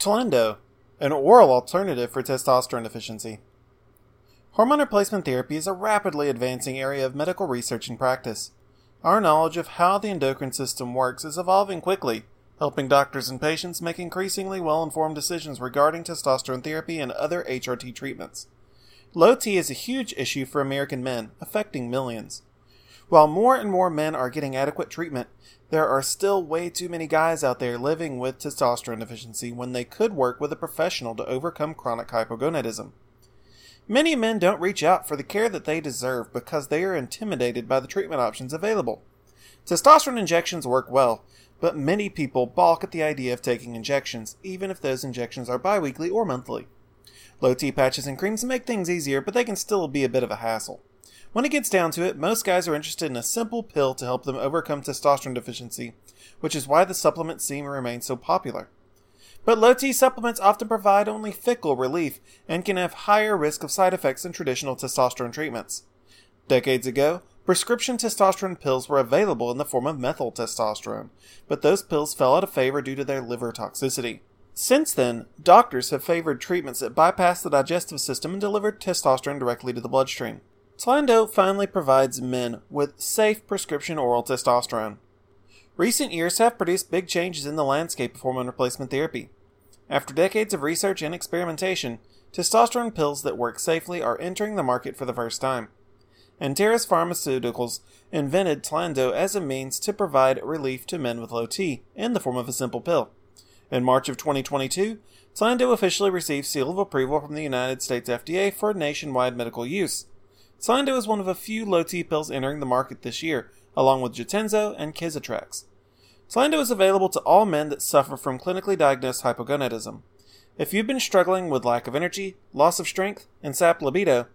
Tlando, an oral alternative for testosterone deficiency. Hormone replacement therapy is a rapidly advancing area of medical research and practice. Our knowledge of how the endocrine system works is evolving quickly, helping doctors and patients make increasingly well informed decisions regarding testosterone therapy and other HRT treatments. Low T is a huge issue for American men, affecting millions. While more and more men are getting adequate treatment, there are still way too many guys out there living with testosterone deficiency when they could work with a professional to overcome chronic hypogonadism. Many men don't reach out for the care that they deserve because they are intimidated by the treatment options available. Testosterone injections work well, but many people balk at the idea of taking injections, even if those injections are biweekly or monthly. Low T patches and creams make things easier, but they can still be a bit of a hassle. When it gets down to it, most guys are interested in a simple pill to help them overcome testosterone deficiency, which is why the supplement seem to remain so popular. But low T supplements often provide only fickle relief and can have higher risk of side effects than traditional testosterone treatments. Decades ago, prescription testosterone pills were available in the form of methyl testosterone, but those pills fell out of favor due to their liver toxicity. Since then, doctors have favored treatments that bypass the digestive system and deliver testosterone directly to the bloodstream. Tlando finally provides men with safe prescription oral testosterone. Recent years have produced big changes in the landscape of hormone replacement therapy. After decades of research and experimentation, testosterone pills that work safely are entering the market for the first time. Antares Pharmaceuticals invented Tlando as a means to provide relief to men with low T in the form of a simple pill. In March of 2022, Tlando officially received seal of approval from the United States FDA for nationwide medical use. Tlando is one of a few low T pills entering the market this year, along with Jatenzo and Kyzatrex. Tlando is available to all men that suffer from clinically diagnosed hypogonadism. If you've been struggling with lack of energy, loss of strength, and sap libido,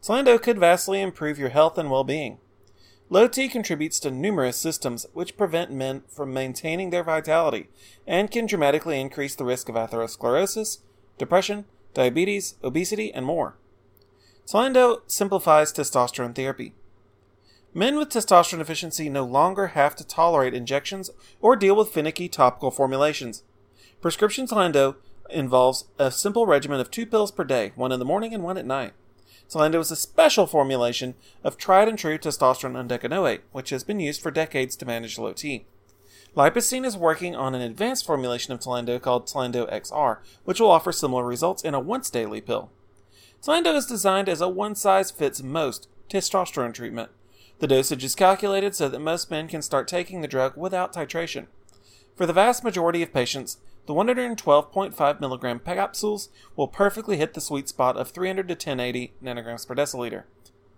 Tlando could vastly improve your health and well-being. Low T contributes to numerous systems which prevent men from maintaining their vitality and can dramatically increase the risk of atherosclerosis, depression, diabetes, obesity, and more. Tlando simplifies testosterone therapy. Men with testosterone deficiency no longer have to tolerate injections or deal with finicky topical formulations. Prescription Tlando involves a simple regimen of two pills per day, one in the morning and one at night. Tlando is a special formulation of tried and true testosterone undecanoate, which has been used for decades to manage low T. Lipocine is working on an advanced formulation of Tlando called Tlando XR, which will offer similar results in a once daily pill. Tlando is designed as a one size fits most testosterone treatment. The dosage is calculated so that most men can start taking the drug without titration. For the vast majority of patients, the 112.5 milligram capsules will perfectly hit the sweet spot of 300 to 1080 nanograms per deciliter.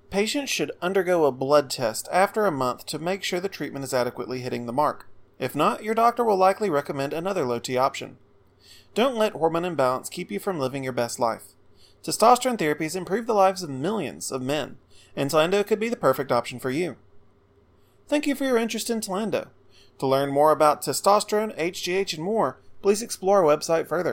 Patients should undergo a blood test after a month to make sure the treatment is adequately hitting the mark. If not, your doctor will likely recommend another low T option. Don't let hormone imbalance keep you from living your best life. Testosterone therapy has improved the lives of millions of men, and Tlando could be the perfect option for you. Thank you for your interest in Tlando. To learn more about testosterone, HGH, and more, please explore our website further.